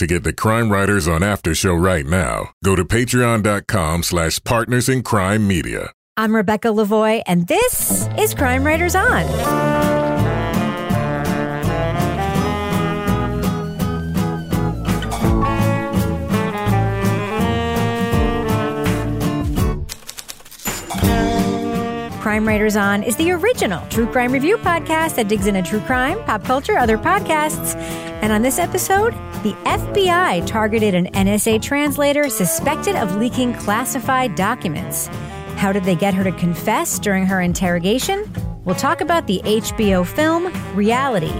To get the Crime Writers on After Show right now, go to patreon.com slash partners in crime media. I'm Rebecca Lavoie, and this is Crime Writers On. Crime Writers On is the original true crime review podcast that digs into true crime, pop culture, other podcasts. And on this episode, the FBI targeted an NSA translator suspected of leaking classified documents. How did they get her to confess during her interrogation? We'll talk about the HBO film Reality.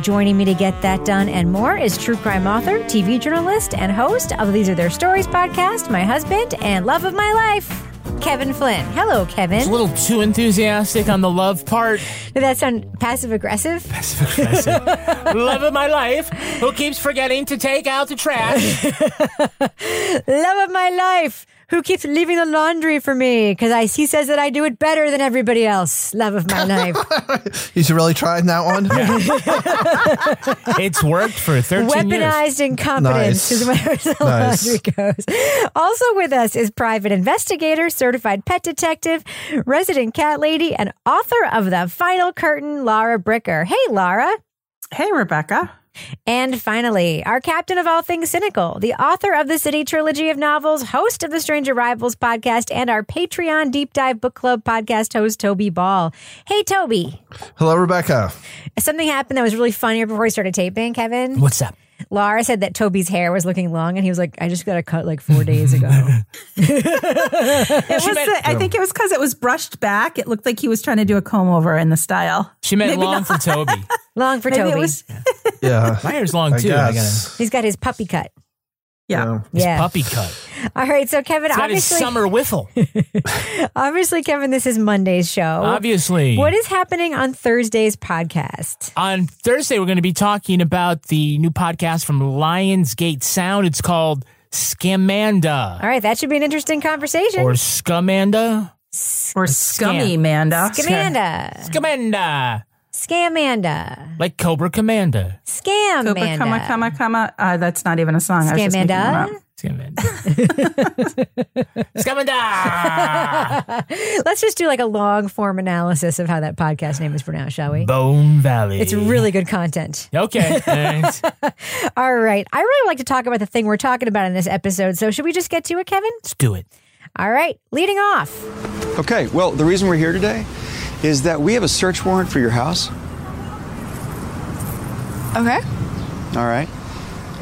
Joining me to get that done and more is true crime author, TV journalist, and host of These Are Their Stories podcast, my husband and love of my life, Kevin Flynn. Hello, Kevin. It's a little too enthusiastic on the love part. Did that sound passive aggressive? Passive aggressive. love of my life, who keeps forgetting to take out the trash. Love of my life. Who keeps leaving the laundry for me? Because I he says that I do it better than everybody else. Love of my life. You should really try that one. it's worked for 13 years. Weaponized incompetence Nice. is where the Nice. laundry goes. Also with us is private investigator, certified pet detective, resident cat lady, and author of The Final Curtain, Lara Bricker. Hey, Lara. Hey, Rebecca. And finally, our captain of all things cynical, the author of the City trilogy of novels, host of the Strange Arrivals podcast, and our Patreon deep dive book club podcast host, Toby Ball. Hey, Toby. Hello, Rebecca. Something happened that was really funny before we started taping, Kevin. What's up? Lara said that Toby's hair was looking long, and he was like, I just got a cut like four days ago. It was the, I think it was because it was brushed back. It looked like he was trying to do a comb over in the style. She meant Maybe long not. for Toby. long for Maybe Toby. was, Yeah. My hair's long I too. I got guess. He's got his puppy cut. Yeah. a Yeah. puppy cut. All right. So, Kevin, It's got his obviously, summer whiffle. obviously, Kevin, this is Monday's show. Obviously. What is happening on Thursday's podcast? On Thursday, we're going to be talking about the new podcast from Lionsgate Sound. It's called Scamanda All right. That should be an interesting conversation. or Scamanda. Or scummy, Manda. Scamanda. Scamanda. Scamanda. Like Cobra Commander. Scamanda. Cobra, Comma, comma, comma. Uh, that's not even a song. I was just making one Scamanda. up. Scamanda. Scamanda. Let's just do like a long form analysis of how that podcast name is pronounced, shall we? Bone Valley. It's really good content. Okay. thanks. All right. I really like to talk about the thing we're talking about in this episode. So, should we just get to it, Kevin? Let's do it. All right. Leading off. Okay, well, the reason we're here today is that we have a search warrant for your house. Okay. All right.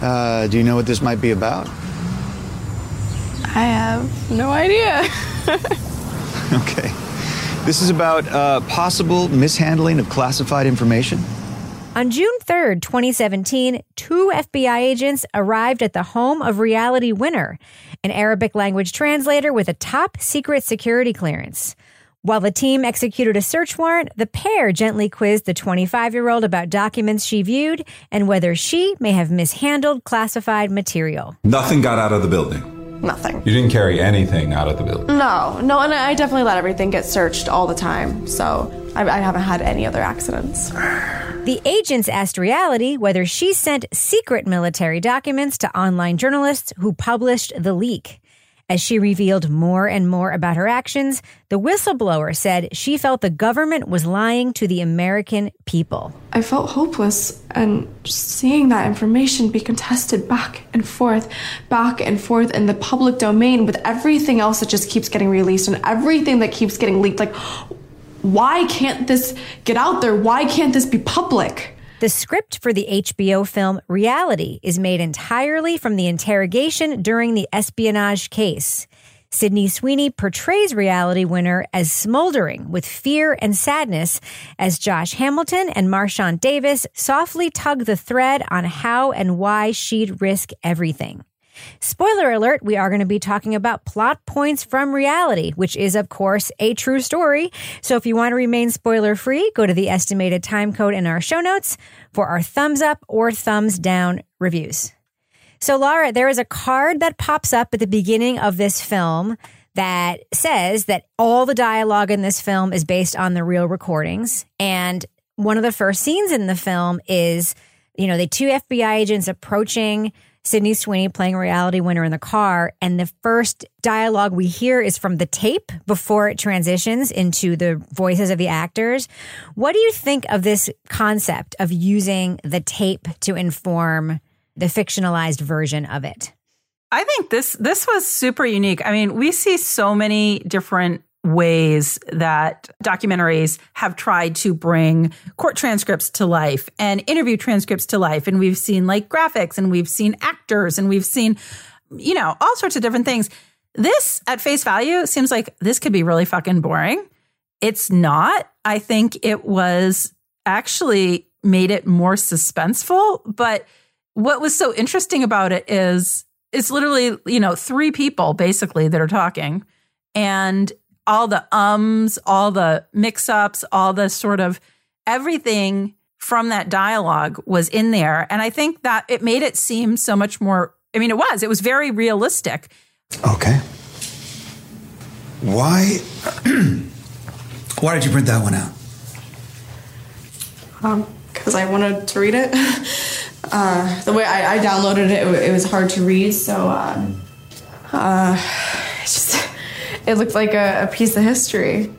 Uh, do you know what this might be about? I have no idea. Okay. This is about uh, possible mishandling of classified information. On June 3rd, 2017, two FBI agents arrived at the home of Reality Winner, an Arabic language translator with a top secret security clearance. While the team executed a search warrant, the pair gently quizzed the 25 year old about documents she viewed and whether she may have mishandled classified material. Nothing got out of the building. Nothing. You didn't carry anything out of the building. No, no, and I definitely let everything get searched all the time. So I, I haven't had any other accidents. The agents asked Reality whether she sent secret military documents to online journalists who published the leak. As she revealed more and more about her actions, the whistleblower said she felt the government was lying to the American people. I felt hopeless, and seeing that information be contested back and forth, back and forth in the public domain with everything else that just keeps getting released and everything that keeps getting leaked. Like, why can't this get out there? Why can't this be public? The script for the HBO film Reality is made entirely from the interrogation during the espionage case. Sydney Sweeney portrays Reality Winner as smoldering with fear and sadness as Josh Hamilton and Marchánt Davis softly tug the thread on how and why she'd risk everything. Spoiler alert, we are going to be talking about plot points from reality, which is, of course, a true story. So if you want to remain spoiler free, go to the estimated time code in our show notes for our thumbs up or thumbs down reviews. So, Lara, there is a card that pops up at the beginning of this film that says that all the dialogue in this film is based on the real recordings. And one of the first scenes in the film is you know, the two FBI agents approaching Sydney Sweeney playing reality winner in the car. And the first dialogue we hear is from the tape before it transitions into the voices of the actors. What do you think of this concept of using the tape to inform the fictionalized version of it? I think this this was super unique. I mean, we see so many different ways that documentaries have tried to bring court transcripts to life and interview transcripts to life. And we've seen like graphics and we've seen actors and we've seen, you know, all sorts of different things. This at face value seems like this could be really fucking boring. It's not. I think it was actually made it more suspenseful. But what was so interesting about it is it's literally, you know, three people basically that are talking. And all the ums, all the mix ups, all the sort of everything from that dialogue was in there. And I think that it made it seem so much more, I mean, it was, it was very realistic. Okay. Why, why did you print that one out? Um, because I wanted to read it. Uh, the way I, I downloaded it, it, it, was hard to read, so um, uh, it's just it looked like a, a piece of history.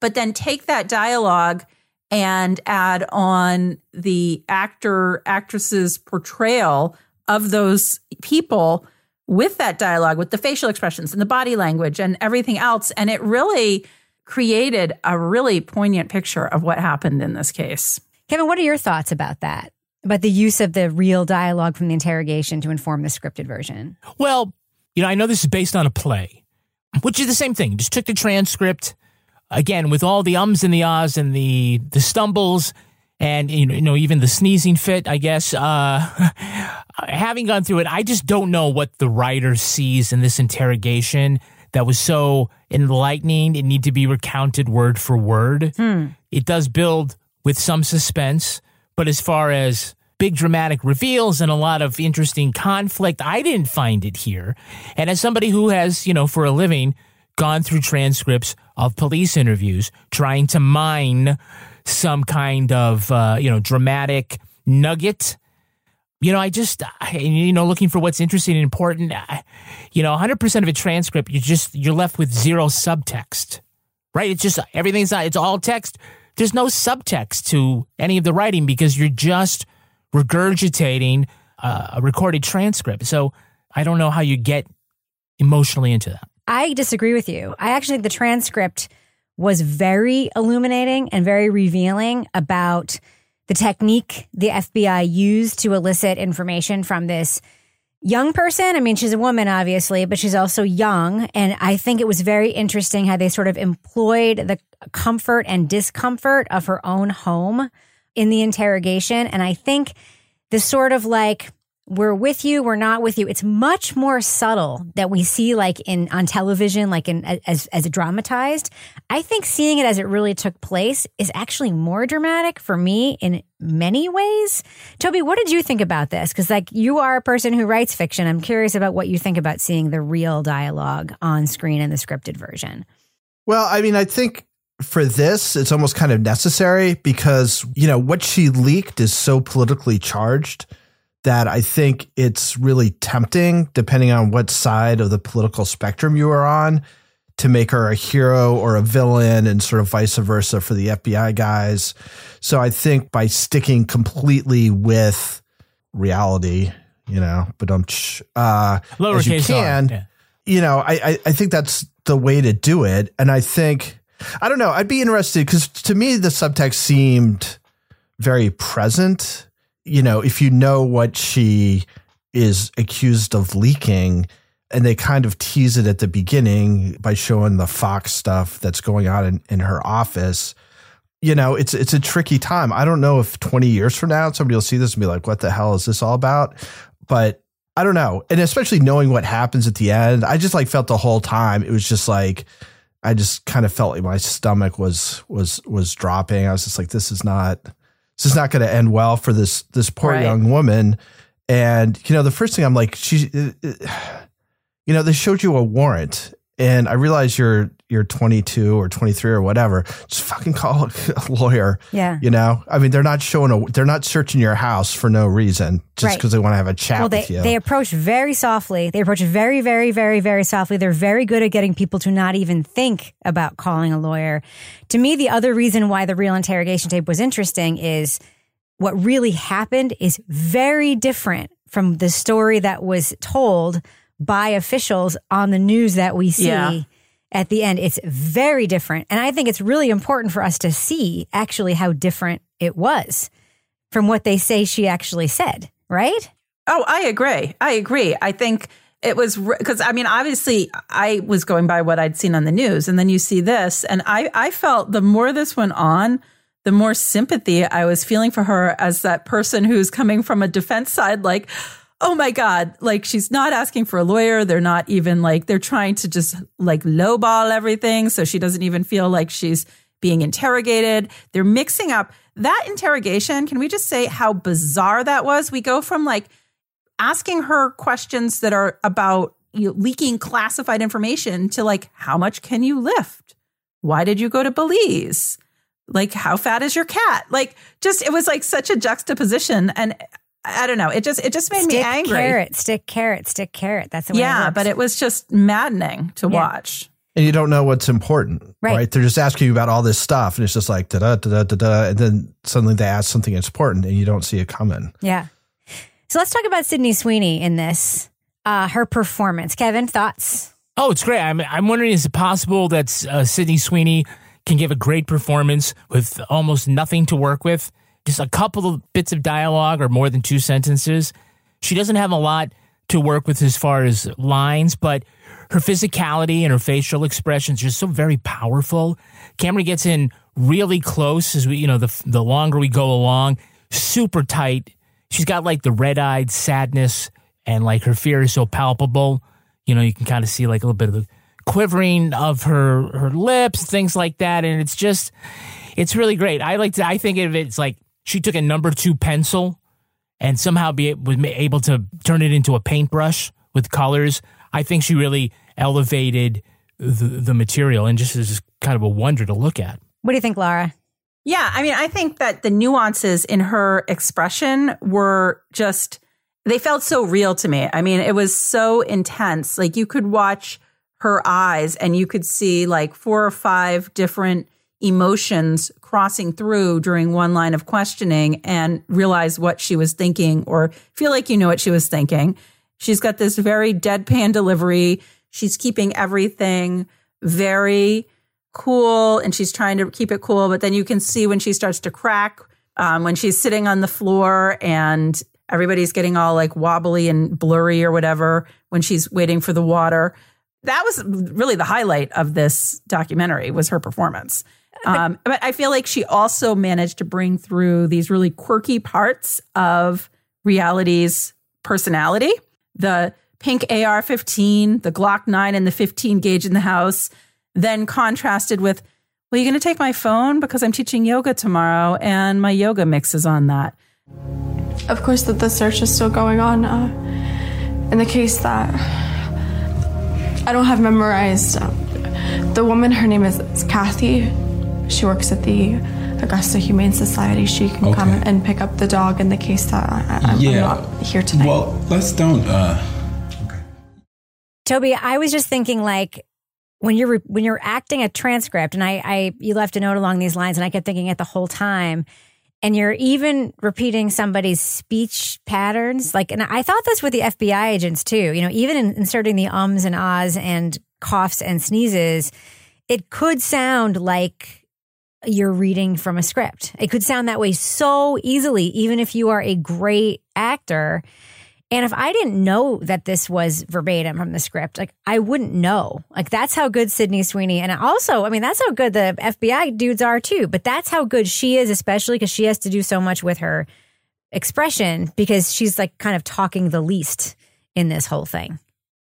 But then take that dialogue and add on the actor actress's portrayal of those people with that dialogue with the facial expressions and the body language and everything else. And it really created a really poignant picture of what happened in this case. Kevin what are your thoughts about that? About the use of the real dialogue from the interrogation to inform the scripted version? Well you know i know this is based on a play which is the same thing. Just took the transcript again with all the ums and the ahs and the the stumbles and you know even the sneezing fit. I guess uh, having gone through it, I just don't know what the writer sees in this interrogation that was so enlightening. It need to be recounted word for word. Hmm. It does build with some suspense, but as far as big dramatic reveals and a lot of interesting conflict. I didn't find it here. And as somebody who has, you know, for a living, gone through transcripts of police interviews, trying to mine some kind of, uh, you know, dramatic nugget. You know, I just, you know, looking for what's interesting and important. You know, 100% of a transcript, you just, you're left with zero subtext, right? It's just, everything's, not, it's all text. There's no subtext to any of the writing because you're just regurgitating uh, a recorded transcript. So I don't know how you get emotionally into that. I disagree with you. I actually think the transcript was very illuminating and very revealing about the technique the FBI used to elicit information from this young person. I mean, she's a woman, obviously, but she's also young. And I think it was very interesting how they sort of employed the comfort and discomfort of her own home in the interrogation. And I think the sort of like, we're with you, we're not with you. It's much more subtle that we see like in on television, like in as as dramatized. I think seeing it as it really took place is actually more dramatic for me in many ways. Toby, what did you think about this? Because like you are a person who writes fiction. I'm curious about what you think about seeing the real dialogue on screen in the scripted version. Well, I mean, I think for this, it's almost kind of necessary because, you know, what she leaked is so politically charged that I think it's really tempting, depending on what side of the political spectrum you are on, to make her a hero or a villain and sort of vice versa for the FBI guys. So I think by sticking completely with reality, you know, but um, uh, as you can, yeah. you know, I, I, I think that's the way to do it. And I think I don't know. I'd be interested because to me the subtext seemed very present. You know, if you know what she is accused of leaking, and they kind of tease it at the beginning by showing the Fox stuff that's going on in, in her office. You know, it's it's a tricky time. I don't know if 20 years from now somebody will see this and be like, what the hell is this all about? But I don't know. And especially knowing what happens at the end, I just like felt the whole time it was just like I just kind of felt like my stomach was was was dropping. I was just like, this is not this is not going to end well for this this poor right. young woman. And you know, the first thing I'm like, she, you know, they showed you a warrant, And I realize you're you're 22 or 23 or whatever. Just fucking call a lawyer. Yeah. You know, I mean, they're not showing a, they're not searching your house for no reason just Right. because they want to have a chat Well, they, with you. they approach very softly. They approach very, very, very, very softly. They're very good at getting people to not even think about calling a lawyer. To me, the other reason why the real interrogation tape was interesting is what really happened is very different from the story that was told by officials on the news that we see Yeah. at the end. It's very different. And I think it's really important for us to see actually how different it was from what they say she actually said, right? Oh, I agree. I agree. I think it was because I mean, obviously, I was going by what I'd seen on the news, and then you see this, and I I felt the more this went on, the more sympathy I was feeling for her as that person who's coming from a defense side, like. Oh my God. Like she's not asking for a lawyer. They're not even like, they're trying to just like lowball everything. So she doesn't even feel like she's being interrogated. They're mixing up that interrogation. Can we just say how bizarre that was? We go from like asking her questions that are about you know, leaking classified information to like, how much can you lift? Why did you go to Belize? Like, how fat is your cat? Like, just it was like such a juxtaposition, and I don't know. It just it just made stick me angry. Stick carrot, stick carrot, stick carrot. That's the way. Yeah, it works. but it was just maddening to Yeah. watch. and you don't know what's important, Right. right? They're just asking you about all this stuff, and it's just like da da da da da da, and then suddenly they ask something that's important, and you don't see it coming. yeah. So let's talk about Sydney Sweeney in this. Uh, her performance. Kevin, thoughts? Oh, it's great. I'm, I'm wondering is it possible that uh, Sydney Sweeney can give a great performance with almost nothing to work with? Just a couple of bits of dialogue or more than two sentences. She doesn't have a lot to work with as far as lines, but her physicality and her facial expressions are just so very powerful. Camera gets in really close as we, you know, the the longer we go along, super tight. She's got like the red eyed sadness and like her fear is so palpable. You know, you can kind of see like a little bit of the quivering of her her lips, things like that, and it's just it's really great. I like to I think of it as like she took a number two pencil and somehow be was able to turn it into a paintbrush with colors. I think she really elevated the, the material and just is kind of a wonder to look at. What do you think, Lara? Yeah, I mean, I think that the nuances in her expression were just they felt so real to me. I mean, it was so intense. Like you could watch her eyes and you could see like four or five different emotions crossing through during one line of questioning and realize what she was thinking or feel like you know what she was thinking. She's got this very deadpan delivery. She's keeping everything very cool and she's trying to keep it cool. But then you can see when she starts to crack, um, when she's sitting on the floor and everybody's getting all like wobbly and blurry or whatever when she's waiting for the water. That was really the highlight of this documentary was her performance. Um, but I feel like she also managed to bring through these really quirky parts of reality's personality. The pink AR 15, the Glock 9, and the 15 gauge in the house, then contrasted with, well, you're going to take my phone because I'm teaching yoga tomorrow and my yoga mix is on that. Of course, that the search is still going on. Uh, in the case that I don't have memorized, uh, the woman, her name is is Kathy. She works at the Augusta Humane Society. She can come and pick up the dog in the case that I, I, I'm Yeah. not here tonight. Well, let's don't. Uh, Toby, I was just thinking like when you're when you're acting a transcript, and I, I you left a note along these lines, and I kept thinking it the whole time. And you're even repeating somebody's speech patterns, like, and I thought this with the FBI agents too. You know, even in inserting the ums and ahs and coughs and sneezes, it could sound like you're reading from a script. It could sound that way so easily, even if you are a great actor. And if I didn't know that this was verbatim from the script, like I wouldn't know. Like that's how good Sydney Sweeney and also, I mean, that's how good the FBI dudes are too. But that's how good she is, especially because she has to do so much with her expression because she's like kind of talking the least in this whole thing.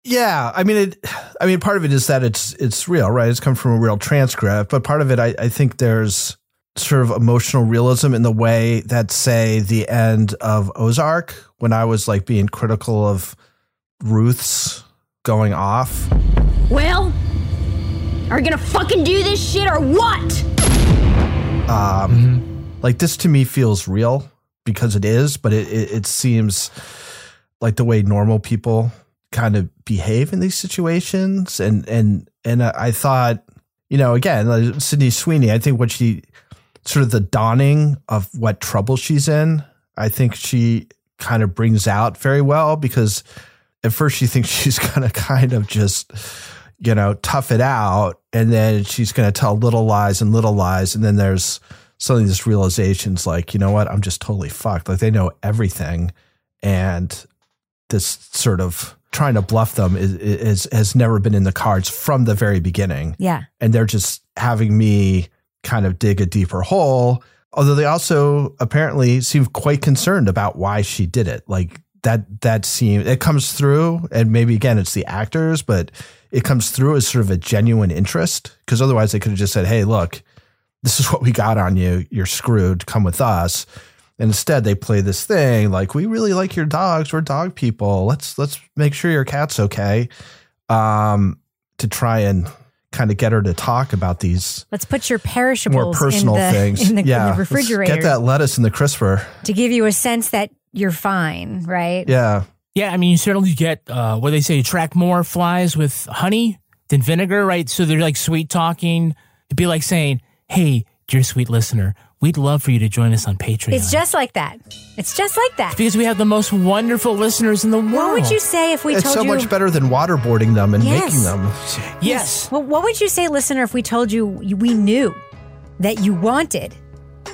Yeah, I mean, it. I mean, part of it is that it's it's real, right? It's come from a real transcript, but part of it, I, I think, there's sort of emotional realism in the way that, say, the end of Ozark, when I was like being critical of Ruth's going off. Well, Are you gonna fucking do this shit or what? Um, like this to me feels real because it is, but it, it, it seems like the way normal people kind of behave in these situations. And, and, and I thought, you know, again, Sydney Sweeney, I think what she sort of the dawning of what trouble she's in, I think she kind of brings out very well because at first she thinks she's to kind of just, you know, tough it out. And then she's to tell little lies and little lies. And then there's suddenly this realization's like, you know what? I'm just totally fucked. Like they know everything. And this sort of trying to bluff them is, is has never been in the cards from the very beginning. Yeah. And they're just having me kind of dig a deeper hole. Although they also apparently seem quite concerned about why she did it. Like that that seems it comes through and maybe again it's the actors, but it comes through as sort of a genuine interest. Because otherwise they could have just said, Hey, look, this is what we got on you. You're screwed. Come with us. And instead they play this thing like, we really like your dogs. We're dog people. Let's let's make sure your cat's okay. Um, to try and kind of get her to talk about these Let's put your perishables more personal in the, things. in the, in yeah, the let's refrigerator Get that lettuce in the crisper. to give you a sense that you're fine, right? Yeah. Yeah, I mean, you certainly get uh, what they say: attract more flies with honey than vinegar, right? So they're like sweet talking. It'd be like saying, "Hey, dear sweet listener, we'd love for you to join us on Patreon." It's just like that. It's just like that. because we have the most wonderful listeners in the world. What would you say if we it's told so you? much better than waterboarding them and Yes. making them. Yes. Well, what would you say, listener, if we told you we knew that you wanted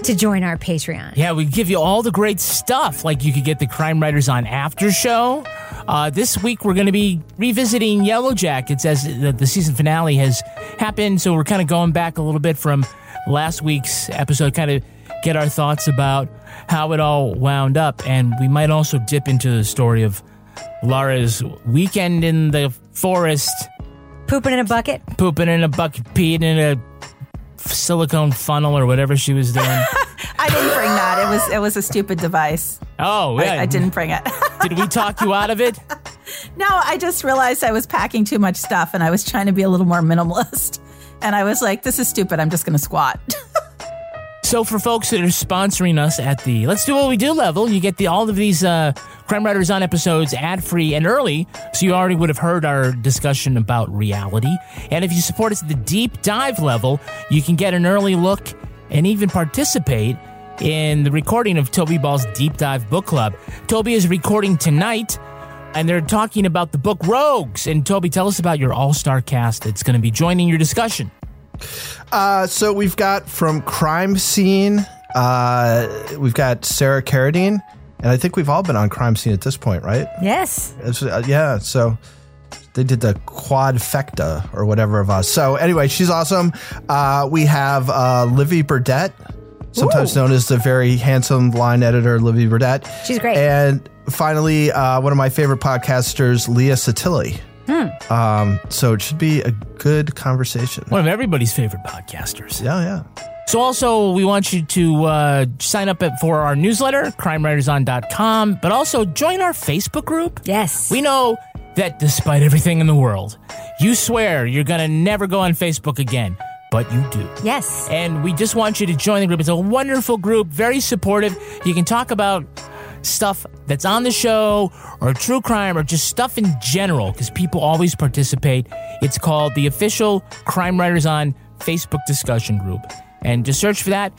to join our Patreon? Yeah, we give you all the great stuff. Like you could get the Crime Writers on After Show. Uh, this week we're going to be revisiting Yellow Jackets as the, the season finale has happened. So we're kind of going back a little bit from last week's episode, kind of get our thoughts about how it all wound up. And we might also dip into the story of Lara's weekend in the forest, Pooping in a bucket? pooping in a bucket, peeing in a silicone funnel or whatever she was doing. I didn't bring that. It was it was a stupid device. Oh, I, yeah. I didn't bring it. Did we talk you out of it? no, I just realized I was packing too much stuff and I was trying to be a little more minimalist. And I was like, this is stupid. I'm just going to squat. So for folks that are sponsoring us at the Let's Do What We Do level, you get the all of these uh, Crime Writers on episodes ad free and early, so you already would have heard our discussion about reality. And if you support us at the deep dive level, you can get an early look and even participate in the recording of Toby Ball's Deep Dive Book Club. Toby is recording tonight. And they're talking about the book Rogues. And Toby, tell us about your all star cast that's going to be joining your discussion. Uh, so we've got from Crime Scene, uh, we've got Sarah Carradine, and I think we've all been on Crime Scene at this point, right? Yes. Uh, yeah, so they did the quadfecta or whatever of us. So anyway, she's awesome. Uh, we have uh, Livy Burdett, sometimes known as the very handsome line editor, Livy Burdett. She's great. And finally, uh, one of my favorite podcasters, Leah Sottile. Hmm. Um, so it should be a good conversation. One of everybody's favorite podcasters. Yeah, yeah. So also we want you to uh, sign up at- for our newsletter, crimewriterson.com, but also join our Facebook group. Yes. We know that despite everything in the world, you swear you're going to never go on Facebook again, but you do. Yes. And we just want you to join the group. It's a wonderful group, very supportive. You can talk about stuff that's on the show or true crime or just stuff in general because people always participate. It's called the official Crime Writers on Facebook discussion group. And just search for that.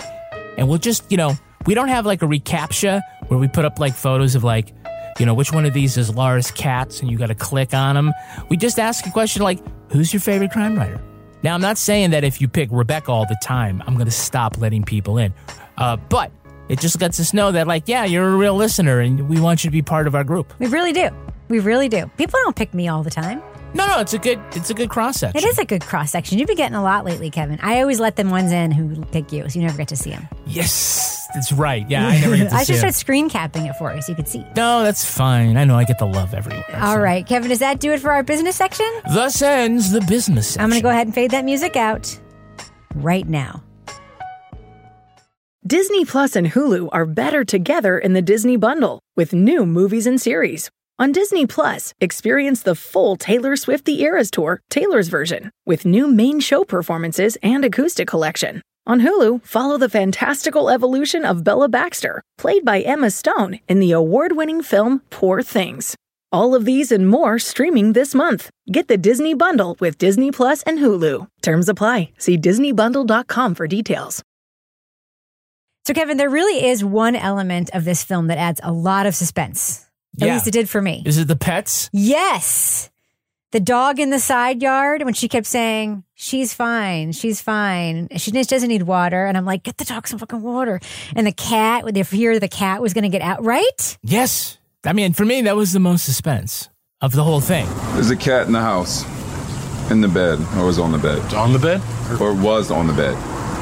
And we'll just, you know, we don't have like a recaptcha where we put up like photos of like, you know, which one of these is Lara's cats and you got to click on them. We just ask a question like, who's your favorite crime writer? Now, I'm not saying that if you pick Rebecca all the time, I'm going to stop letting people in. Uh, but it just lets us know that, like, yeah, you're a real listener and we want you to be part of our group. We really do. We really do. People don't pick me all the time. No, no, it's a good, it's a good cross section. It is a good cross section. You've been getting a lot lately, Kevin. I always let them ones in who pick you, so you never get to see them. Yes, that's right. Yeah, I never get to I see should it. start screen capping it for you so you could see. No, that's fine. I know I get the love everywhere. All right, Kevin, does that do it for our business section? Thus ends the business section. I'm going to go ahead and fade that music out right now. Disney Plus and Hulu are better together in the Disney bundle with new movies and series. On Disney Plus, experience the full Taylor Swift The Eras Tour, Taylor's version, with new main show performances and acoustic collection. On Hulu, follow the fantastical evolution of Bella Baxter, played by Emma Stone in the award winning film Poor Things. All of these and more streaming this month. Get the Disney Bundle with Disney Plus and Hulu. Terms apply. See DisneyBundle.com for details. So, Kevin, there really is one element of this film that adds a lot of suspense. At Yeah. least it did for me. Is it the pets? Yes. The dog in the side yard when she kept saying, she's fine, she's fine. She just doesn't need water. And I'm like, get the dog some fucking water. And the cat, with the fear the cat was going to get out, right? Yes. I mean, for me, that was the most suspense of the whole thing. There's a cat in the house, in the bed, or was on the bed. On the bed? Or was on the bed.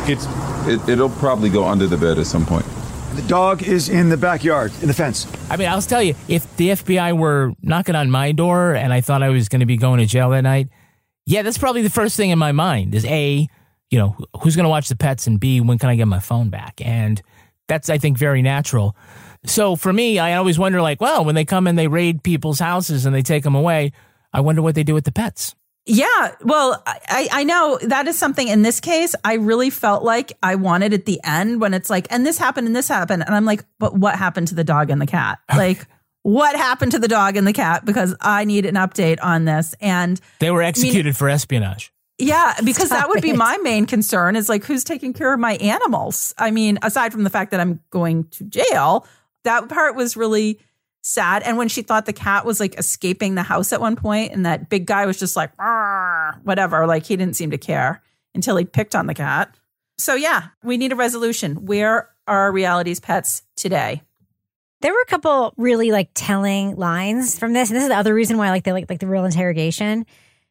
It's. It, it'll probably go under the bed at some point. The dog is in the backyard, in the fence. I mean, I'll tell you, if the FBI were knocking on my door and I thought I was going to be going to jail that night, yeah, that's probably the first thing in my mind is A, you know, who's going to watch the pets, and B, when can I get my phone back? And that's, I think, very natural. So for me, I always wonder, like, well, when they come and they raid people's houses and they take them away, I wonder what they do with the pets. Yeah, well, I, I know that is something in this case. I really felt like I wanted at the end when it's like, and this happened and this happened. And I'm like, but what happened to the dog and the cat? Like, what happened to the dog and the cat? Because I need an update on this. And They were executed for espionage. yeah, because that Stop would be it. my main concern is like, who's taking care of my animals? I mean, aside from the fact that I'm going to jail, that part was really sad. And when she thought the cat was like escaping the house at one point, and that big guy was just like, whatever, like he didn't seem to care until he picked on the cat. So, yeah, we need a resolution. Where are reality's pets today? There were a couple really like telling lines from this. And this is the other reason why I like the like, like the real interrogation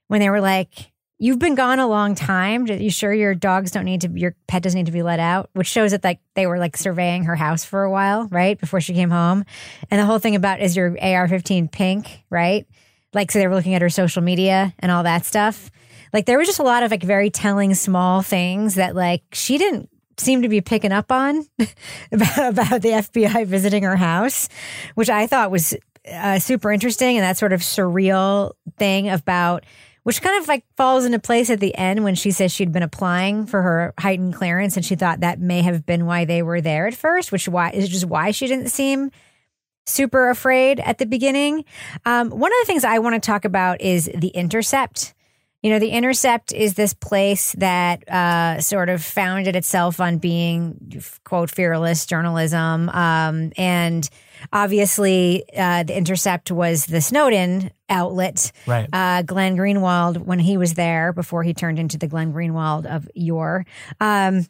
when they were like, You've been gone a long time. Are you sure your dogs don't need to your pet doesn't need to be let out? Which shows that like they were like surveying her house for a while, right? Before she came home. And the whole thing about is your AR fifteen pink, right? Like so they were looking at her social media and all that stuff. Like there was just a lot of like very telling small things that like she didn't seem to be picking up on about, about the FBI visiting her house, which I thought was uh, super interesting. And that sort of surreal thing about, which kind of like falls into place at the end when she says she'd been applying for her heightened clearance and she thought that may have been why they were there at first, which why is just why she didn't seem super afraid at the beginning. Um, one of the things I want to talk about is the intercept. You know, the Intercept is this place that uh, sort of founded itself on being, quote, fearless journalism. Um, and obviously, uh, the Intercept was the Snowden outlet. Right. Uh, Glenn Greenwald, when he was there before he turned into the Glenn Greenwald of yore. Um,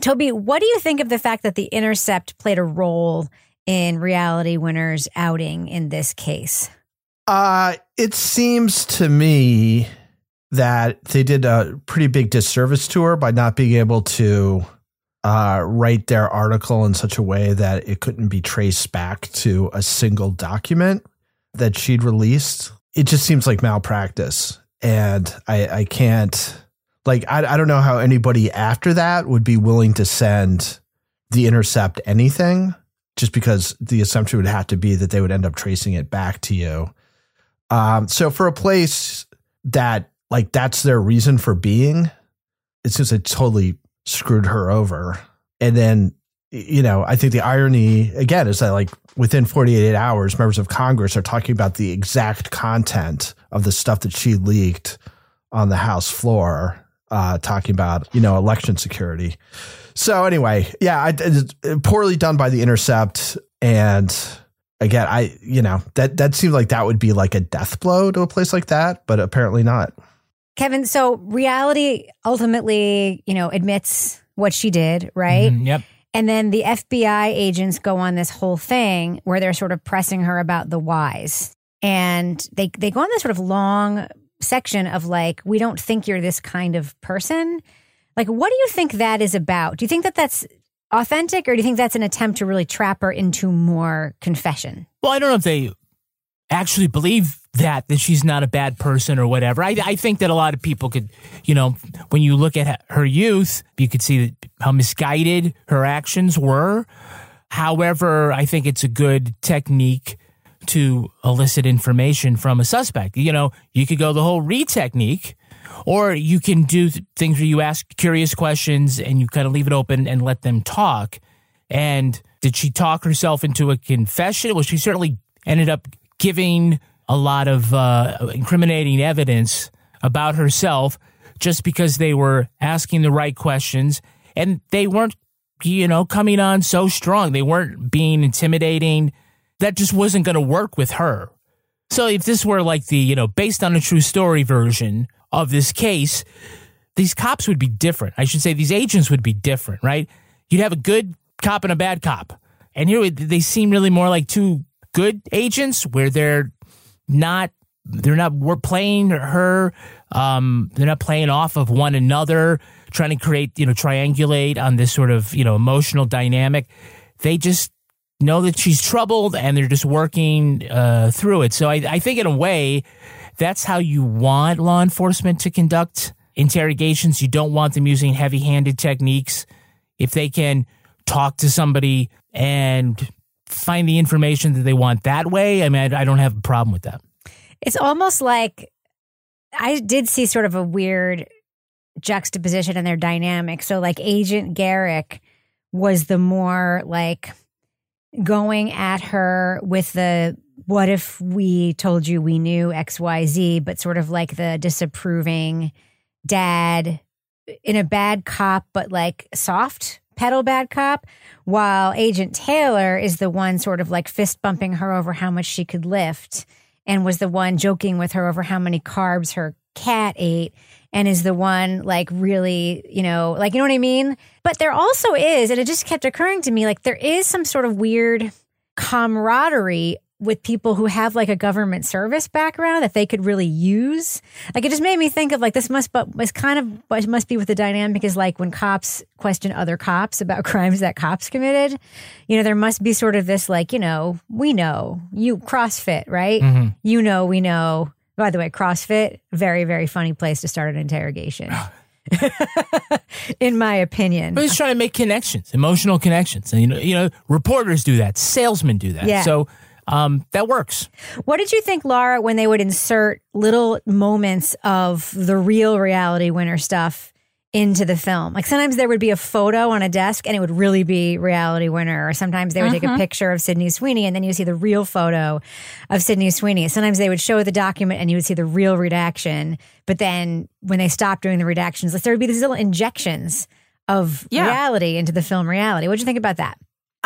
Toby, what do you think of the fact that the Intercept played a role in Reality Winners outing in this case? Uh, it seems to me that they did a pretty big disservice to her by not being able to uh, write their article in such a way that it couldn't be traced back to a single document that she'd released. It just seems like malpractice. And I, I can't, like, I, I don't know how anybody after that would be willing to send the Intercept anything, just because the assumption would have to be that they would end up tracing it back to you. Um, so for a place that like that's their reason for being, it's just it totally screwed her over. And then you know, I think the irony again is that like within 48 hours, members of Congress are talking about the exact content of the stuff that she leaked on the House floor, uh, talking about you know election security. So anyway, yeah, I, it's poorly done by the Intercept, and again, I you know that that seemed like that would be like a death blow to a place like that, but apparently not. Kevin, so reality ultimately, you know, admits what she did, right? Mhm, yep. And then the FBI agents go on this whole thing where they're sort of pressing her about the whys. And they they go on this sort of long section of like, we don't think you're this kind of person. Like, what do you think that is about? Do you think that that's authentic or do you think that's an attempt to really trap her into more confession? Well, I don't know if they actually believe that that she's not a bad person or whatever. I, I think that a lot of people could, you know, when you look at her youth, you could see that how misguided her actions were. However, I think it's a good technique to elicit information from a suspect. You know, you could go the whole read technique, or you can do things where you ask curious questions and you kind of leave it open and let them talk. And did she talk herself into a confession? Well, she certainly ended up giving a lot of uh, incriminating evidence about herself just because they were asking the right questions and they weren't, you know, coming on so strong. They weren't being intimidating. That just wasn't going to work with her. So if this were like the, you know, based on a true story version of this case, these cops would be different. I should say these agents would be different, right? You'd have a good cop and a bad cop. And here they seem really more like two good agents where they're not they're not we're playing her um they're not playing off of one another trying to create you know triangulate on this sort of you know emotional dynamic. They just know that she's troubled and they're just working uh, through it. So I, I think in a way that's how you want law enforcement to conduct interrogations. You don't want them using heavy-handed techniques. If they can talk to somebody and find the information that they want that way i mean i, I don't have a problem with that. It's almost like I did see sort of a weird juxtaposition in their dynamic. So, like, Agent Garrick was the more like going at her with the what if we told you we knew XYZ, but sort of like the disapproving dad in a bad cop, but like soft pedal bad cop, while Agent Taylor is the one sort of like fist bumping her over how much she could lift and was the one joking with her over how many carbs her cat ate and is the one like really, you know, like, you know what I mean? But there also is, and it just kept occurring to me, like, there is some sort of weird camaraderie with people who have like a government service background that they could really use. Like it just made me think of like this must but was kind of what must be with the dynamic is like when cops question other cops about crimes that cops committed. You know, there must be sort of this like, you know, we know you CrossFit, right? Mm-hmm. You know, we know. By the way, CrossFit, very, very funny place to start an interrogation. in my opinion. But he's trying to make connections, emotional connections, and you know, you know, reporters do that, salesmen do that. Yeah. So um, that works. What did you think, Lara, when they would insert little moments of the real reality winner stuff into the film? Like sometimes there would be a photo on a desk and it would really be reality winner, or sometimes they would take a Mhm. picture of Sydney Sweeney and then you see the real photo of Sydney Sweeney. Sometimes they would show the document and you would see the real redaction, but then when they stopped doing the redactions, there would be these little injections of Yeah. reality into the film reality. What did you think about that?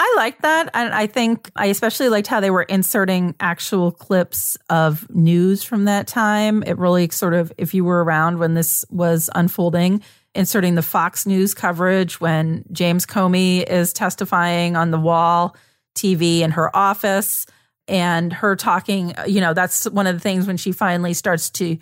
I liked that. And I think I especially liked how they were inserting actual clips of news from that time. It really sort of, if you were around when this was unfolding, inserting the Fox News coverage when James Comey is testifying on the wall TV in her office and her talking, you know, that's one of the things when she finally starts to,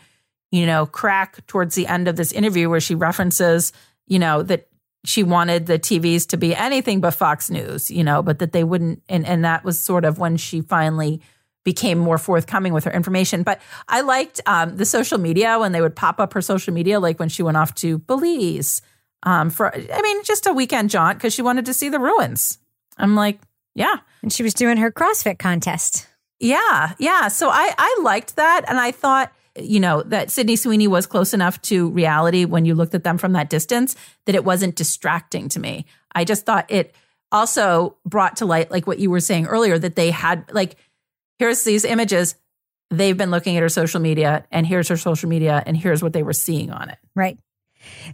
you know, crack towards the end of this interview where she references, you know, that she wanted the TVs to be anything but Fox News, you know, but that they wouldn't. And, and that was sort of when she finally became more forthcoming with her information. But I liked um, the social media when they would pop up her social media, like when she went off to Belize um, for, I mean, just a weekend jaunt because she wanted to see the ruins. I'm like, yeah. And she was doing her CrossFit contest. Yeah, yeah. So I I liked that, and I thought you know that Sydney Sweeney was close enough to reality when you looked at them from that distance that it wasn't distracting to me. I just thought it also brought to light like what you were saying earlier that they had like here's these images they've been looking at her social media and here's her social media and here's what they were seeing on it. Right.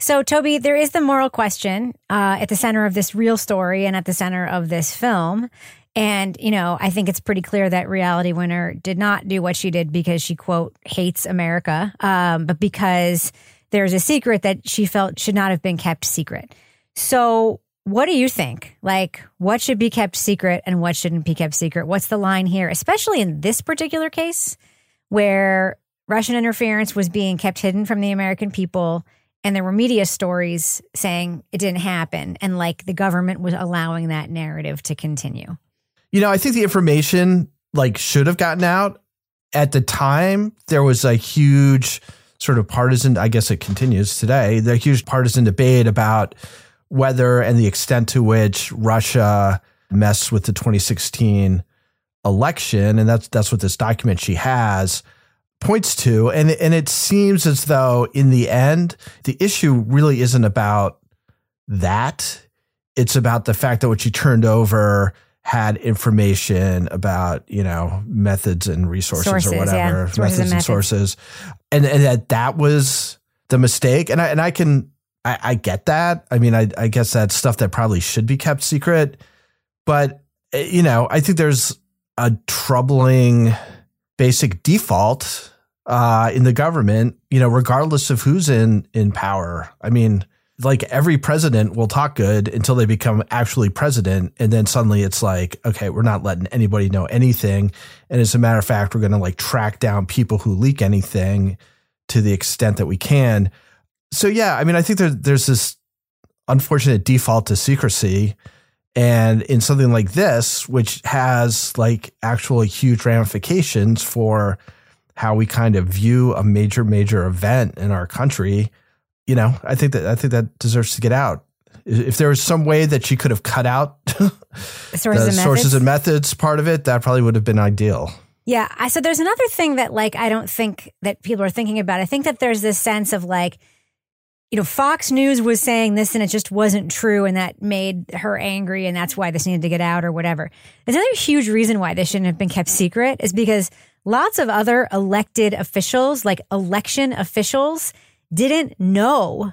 So, Toby, there is the moral question uh, at the center of this real story and at the center of this film. And, you know, I think it's pretty clear that Reality Winner did not do what she did because she, quote, hates America, um, but because there's a secret that she felt should not have been kept secret. So, what do you think? Like, what should be kept secret and what shouldn't be kept secret? What's the line here, especially in this particular case where Russian interference was being kept hidden from the American people? and there were media stories saying it didn't happen and like the government was allowing that narrative to continue You know, I think the information like should have gotten out at the time. There was a huge sort of partisan, I guess it continues today, the huge partisan debate about whether and the extent to which Russia messed with the 2016 election, and that's that's what this document she has points to. And and it seems as though in the end, the issue really isn't about that. It's about the fact that what she turned over had information about you know methods and resources Sources, or whatever Sources methods and and, methods. sources, and and that that was the mistake. And I and I can I, I get that. I mean, I I guess that's stuff that probably should be kept secret, but eh, you know, I think there's a troubling basic default uh, in the government. You know, regardless of who's in in power. I mean like every president will talk good until they become actually president and then suddenly it's like okay we're not letting anybody know anything. And as a matter of fact we're going to like track down people who leak anything to the extent that we can. So yeah i mean i think there, there's this unfortunate default to secrecy. And in something like this which has like actual huge ramifications for how we kind of view a major major event in our country you know, I think that I think that deserves to get out. If there was some way that she could have cut out Sources the and methods. sources and methods part of it, that probably would have been ideal. Yeah. I, so there's another thing that like I don't think that people are thinking about. I think that there's this sense of like, you know, Fox News was saying this and it just wasn't true and that made her angry and that's why this needed to get out or whatever. There's another huge reason why this shouldn't have been kept secret is because lots of other elected officials, like election officials, didn't know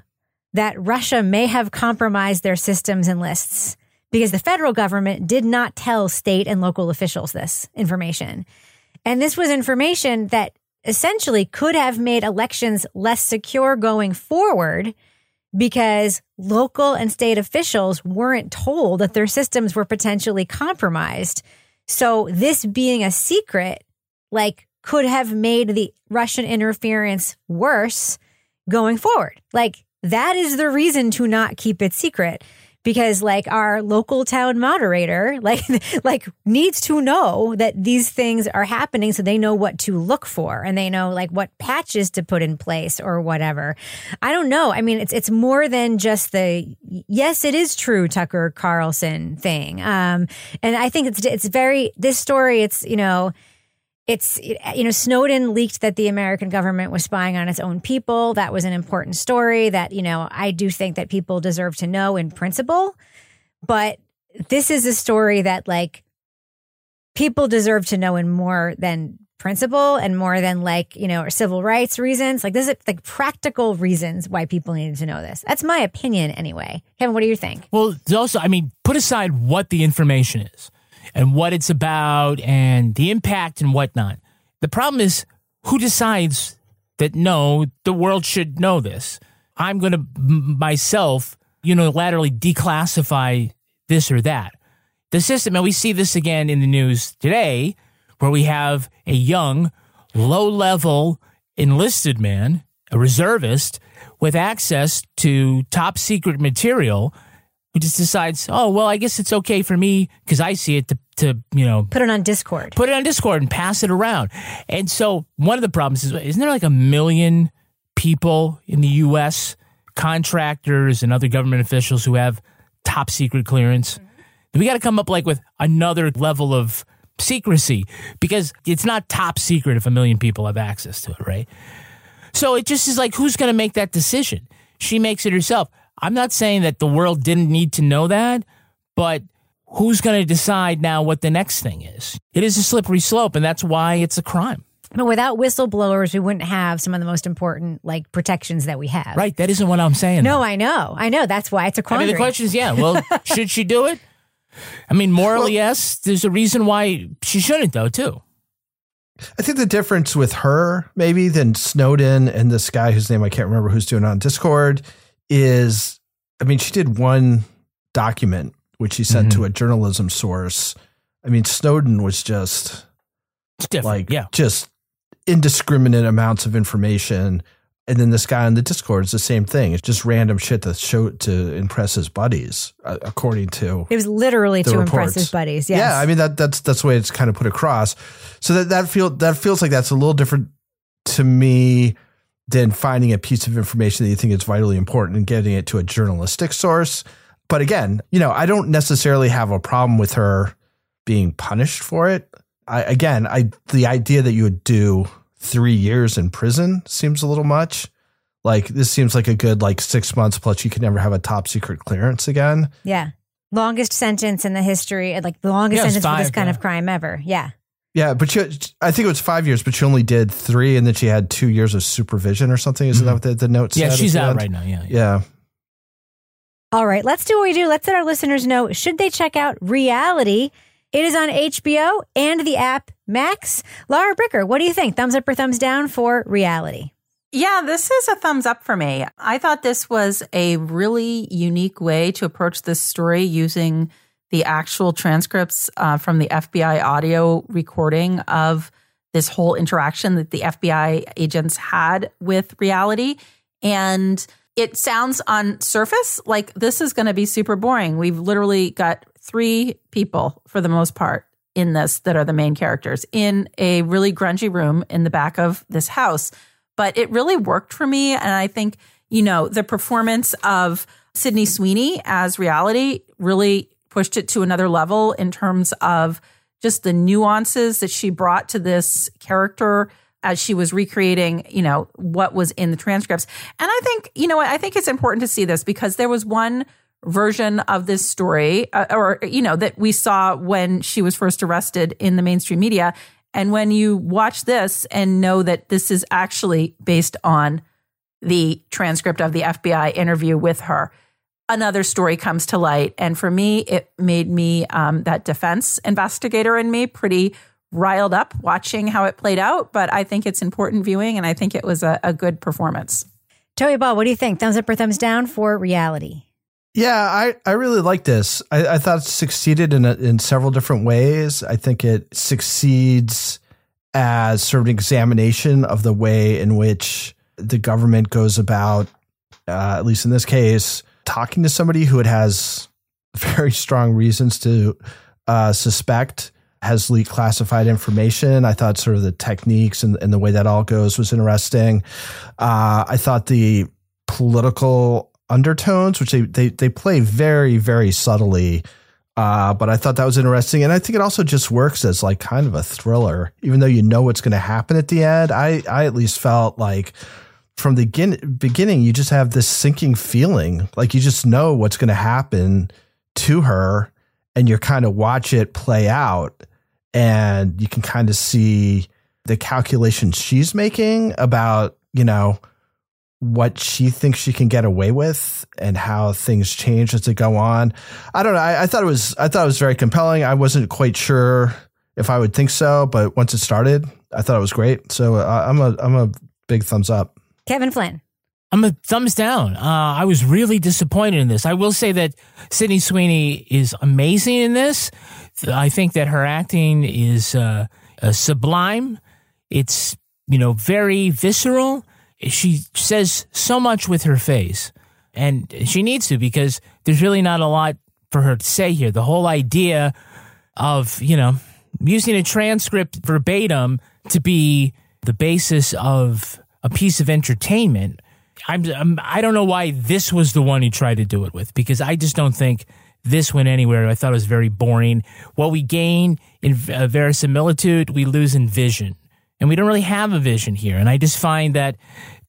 that Russia may have compromised their systems and lists because the federal government did not tell state and local officials this information. And this was information that essentially could have made elections less secure going forward because local and state officials weren't told that their systems were potentially compromised. So this being a secret, like, could have made the Russian interference worse going forward. Like, that is the reason to not keep it secret because like our local town moderator like like needs to know that these things are happening so they know what to look for and they know like what patches to put in place or whatever. I don't know. I mean it's it's more than just the yes it is true tucker carlson thing. Um and i think it's it's very this story it's you know it's you know Snowden leaked that the American government was spying on its own people. That was an important story that you know I do think that people deserve to know in principle. But this is a story that like people deserve to know in more than principle and more than like you know civil rights reasons. Like this is like practical reasons why people needed to know this. That's my opinion anyway. Kevin, what do you think? Well, also, I mean, put aside what the information is and what it's about and the impact and whatnot. The problem is who decides that no, the world should know this. I'm going to myself unilaterally declassify this or that. The system, and we see this again in the news today, where we have a young, low level enlisted man, a reservist, with access to top secret material who just decides, oh, well, I guess it's okay for me because I see it to, to, you know, Put it on Discord. put it on Discord and pass it around. And so one of the problems is, isn't there like a million people in the U.S., contractors and other government officials who have top secret clearance? Mm-hmm. We got to come up like with another level of secrecy because it's not top secret if a million people have access to it, right? So it just is like, who's going to make that decision? She makes it herself. I'm not saying that the world didn't need to know that, but who's going to decide now what the next thing is? It is a slippery slope, and that's why it's a crime. But without whistleblowers, we wouldn't have some of the most important like protections that we have. Right? That isn't what I'm saying. No, I know. I know. That's why it's a I quandary. mean, the question is, yeah, well, should she do it? I mean, morally, yes. There's a reason why she shouldn't, though, too. I think the difference with her, maybe, than Snowden and this guy whose name I can't remember who's doing it on Discord is, I mean, she did one document which she sent Mm-hmm. to a journalism source. I mean, Snowden was just different. like yeah. just indiscriminate amounts of information. And then this guy on the Discord is the same thing. It's just random shit to show to impress his buddies, uh, according to It was literally the to impress his buddies. Yes. Yeah, I mean that that's that's the way it's kind of put across. So that that feel that feels like that's a little different to me than finding a piece of information that you think is vitally important and getting it to a journalistic source. But again, you know, I don't necessarily have a problem with her being punished for it. I, again, I the idea that you would do three years in prison seems a little much. Like this seems like a good like six months plus you can never have a top secret clearance again. Yeah. Longest sentence in the history, like the longest Yeah, it's sentence for this kind yeah. of crime ever. Yeah. Yeah, but she, I think it was five years, but she only did three, and then she had two years of supervision or something. Isn't that mm-hmm. what the, the note said? Yeah, she's out right now. Yeah. Yeah. All right, let's do what we do. Let's let our listeners know should they check out Reality? It is on HBO and the app Max. Lara Bricker, what do you think? Thumbs up or thumbs down for Reality? Yeah, this is a thumbs up for me. I thought this was a really unique way to approach this story using the actual transcripts uh, from the FBI audio recording of this whole interaction that the FBI agents had with reality. And it sounds on surface like this is going to be super boring. We've literally got three people for the most part in this that are the main characters in a really grungy room in the back of this house. But it really worked for me. And I think, you know, the performance of Sydney Sweeney as reality really pushed it to another level in terms of just the nuances that she brought to this character as she was recreating, you know, what was in the transcripts. And I think, you know I think it's important to see this because there was one version of this story uh, or you know that we saw when she was first arrested in the mainstream media and when you watch this and know that this is actually based on the transcript of the FBI interview with her another story comes to light and for me it made me um, that defense investigator in me pretty riled up watching how it played out but i think it's important viewing and i think it was a, a good performance Toby Ball, what do you think? Thumbs up or thumbs down for Reality? Yeah, I, I really like this. I, I thought it succeeded in a, in several different ways. I think it succeeds as sort of an examination of the way in which the government goes about, uh, at least in this case, talking to somebody who it has very strong reasons to uh, suspect has leaked classified information. I thought sort of the techniques and, and the way that all goes was interesting. Uh, I thought the political undertones, which they, they, they play very, very subtly. Uh, but I thought that was interesting. And I think it also just works as like kind of a thriller, even though you know what's going to happen at the end. I, I at least felt like from the begin- beginning, you just have this sinking feeling. Like you just know what's going to happen to her and you're kind of watch it play out and you can kind of see the calculations she's making about, you know, what she thinks she can get away with and how things change as they go on. I don't know. I, I thought it was I thought it was very compelling. I wasn't quite sure if I would think so, but once it started, I thought it was great. So uh, I'm a I'm a big thumbs up. Kevin Flynn. I'm a thumbs down. Uh, I was really disappointed in this. I will say that Sydney Sweeney is amazing in this. I think that her acting is uh, uh, sublime. It's you know very visceral. She says so much with her face, and she needs to because there's really not a lot for her to say here. The whole idea of you know using a transcript verbatim to be the basis of a piece of entertainment. I'm, I'm I don't know why this was the one he tried to do it with because I just don't think this went anywhere. I thought it was very boring. What we gain in uh, verisimilitude, we lose in vision, and we don't really have a vision here. And I just find that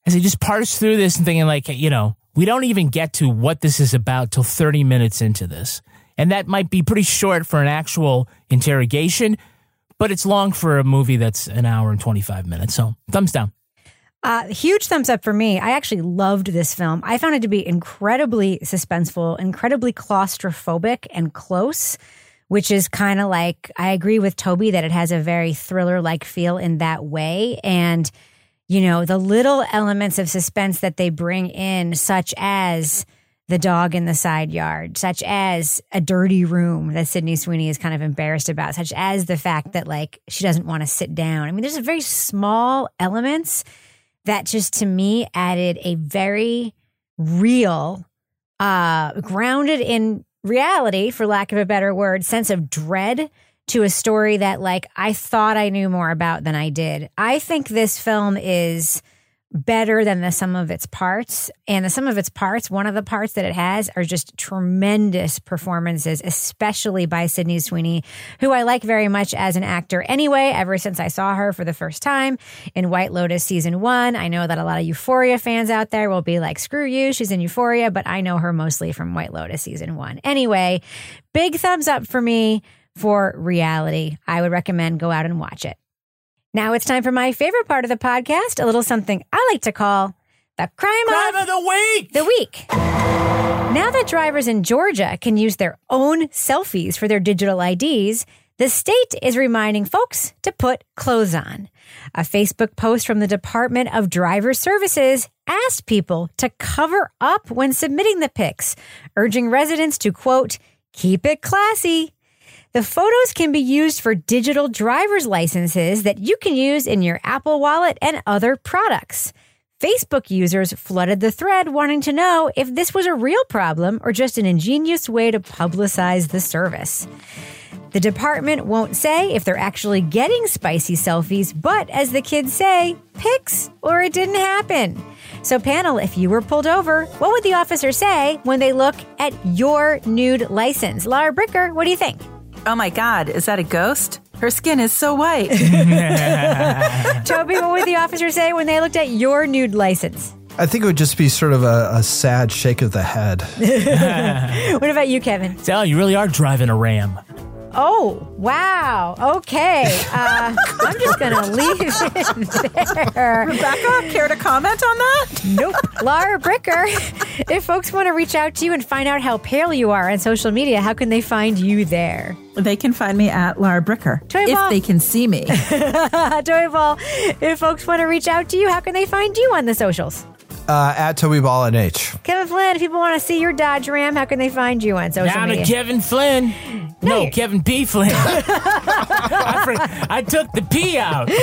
as I just parse through this and thinking like you know we don't even get to what this is about till 30 minutes into this, and that might be pretty short for an actual interrogation, but it's long for a movie that's an hour and 25 minutes. So thumbs down. Uh, huge thumbs up for me. I actually loved this film. I found it to be incredibly suspenseful, incredibly claustrophobic and close, which is kind of like, I agree with Toby that it has a very thriller like feel in that way. And, you know, the little elements of suspense that they bring in, such as the dog in the side yard, such as a dirty room that Sydney Sweeney is kind of embarrassed about, such as the fact that like she doesn't want to sit down. I mean, there's a very small elements that just to me added a very real, uh, grounded in reality, for lack of a better word, sense of dread to a story that like I thought I knew more about than I did. I think this film is better than the sum of its parts. And the sum of its parts, one of the parts that it has are just tremendous performances, especially by Sydney Sweeney, who I like very much as an actor anyway, ever since I saw her for the first time in White Lotus season one. I know that a lot of Euphoria fans out there will be like, screw you, she's in Euphoria, but I know her mostly from White Lotus season one. Anyway, big thumbs up for me for reality. I would recommend go out and watch it. Now it's time for my favorite part of the podcast, a little something I like to call the crime, Crime of the week. the week. Now that drivers in Georgia can use their own selfies for their digital IDs, the state is reminding folks to put clothes on. A Facebook post from the Department of Driver Services asked people to cover up when submitting the pics, urging residents to quote, keep it classy. The photos can be used for digital driver's licenses that you can use in your Apple Wallet and other products. Facebook users flooded the thread wanting to know if this was a real problem or just an ingenious way to publicize the service. The department won't say if they're actually getting spicy selfies, but as the kids say, pics or it didn't happen. So, panel, if you were pulled over, what would the officer say when they look at your nude license? Lara Bricker, what do you think? Oh my God, is that a ghost? Her skin is so white. Toby, what would the officer say when they looked at your nude license? I think it would just be sort of a, a sad shake of the head. What about you, Kevin? Tell you really are driving a ram. Oh, wow. Okay. Uh, I'm just going to leave it there. Rebecca, care to comment on that? Nope. Lara Bricker, if folks want to reach out to you and find out how pale you are on social media, how can they find you there? They can find me at Lara Bricker Toy if Ball. they can see me. Toby Ball, if folks want to reach out to you, how can they find you on the socials? Uh, at Toby Ball and H. Kevin Flynn, if people want to see your Dodge Ram, how can they find you on social Down to media? Kevin Flynn. No, you- Kevin B. Flynn. I, for- I took the P out.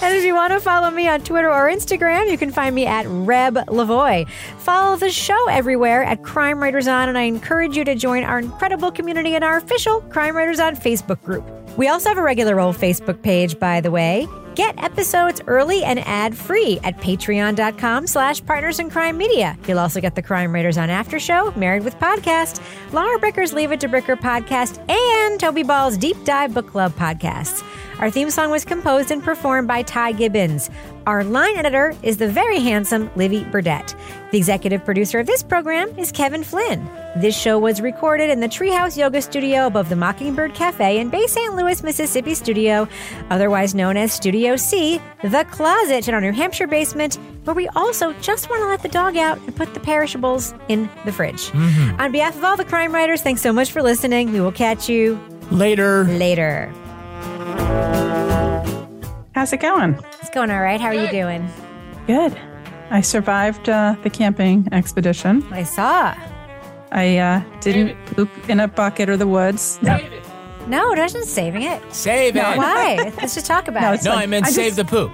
And if you want to follow me on Twitter or Instagram, you can find me at Reb Lavoie. Follow the show everywhere at Crime Writers On, and I encourage you to join our incredible community in our official Crime Writers On Facebook group. We also have a regular old Facebook page, by the way. Get episodes early and ad-free at patreon.com slash partners in crime media. You'll also get the Crime Writers On After Show, Married with Podcast, Lara Bricker's Leave It to Bricker podcast, and Toby Ball's Deep Dive Book Club podcasts. Our theme song was composed and performed by Ty Gibbons. Our line editor is the very handsome Livy Burdett. The executive producer of this program is Kevin Flynn. This show was recorded in the Treehouse Yoga Studio above the Mockingbird Cafe in Bay St. Louis, Mississippi studio, otherwise known as Studio C, the closet in our New Hampshire basement, where we also just want to let the dog out and put the perishables in the fridge. Mm-hmm. On behalf of all the crime writers, thanks so much for listening. We will catch you Later. later. How's it going? It's going all right. How are you doing? Good. I survived uh, the camping expedition. I saw. I uh, didn't poop in a bucket or the woods. No, No, it wasn't saving it. Save it. Why? Let's just talk about No, it. it's No, fine. I meant I save just- the poop.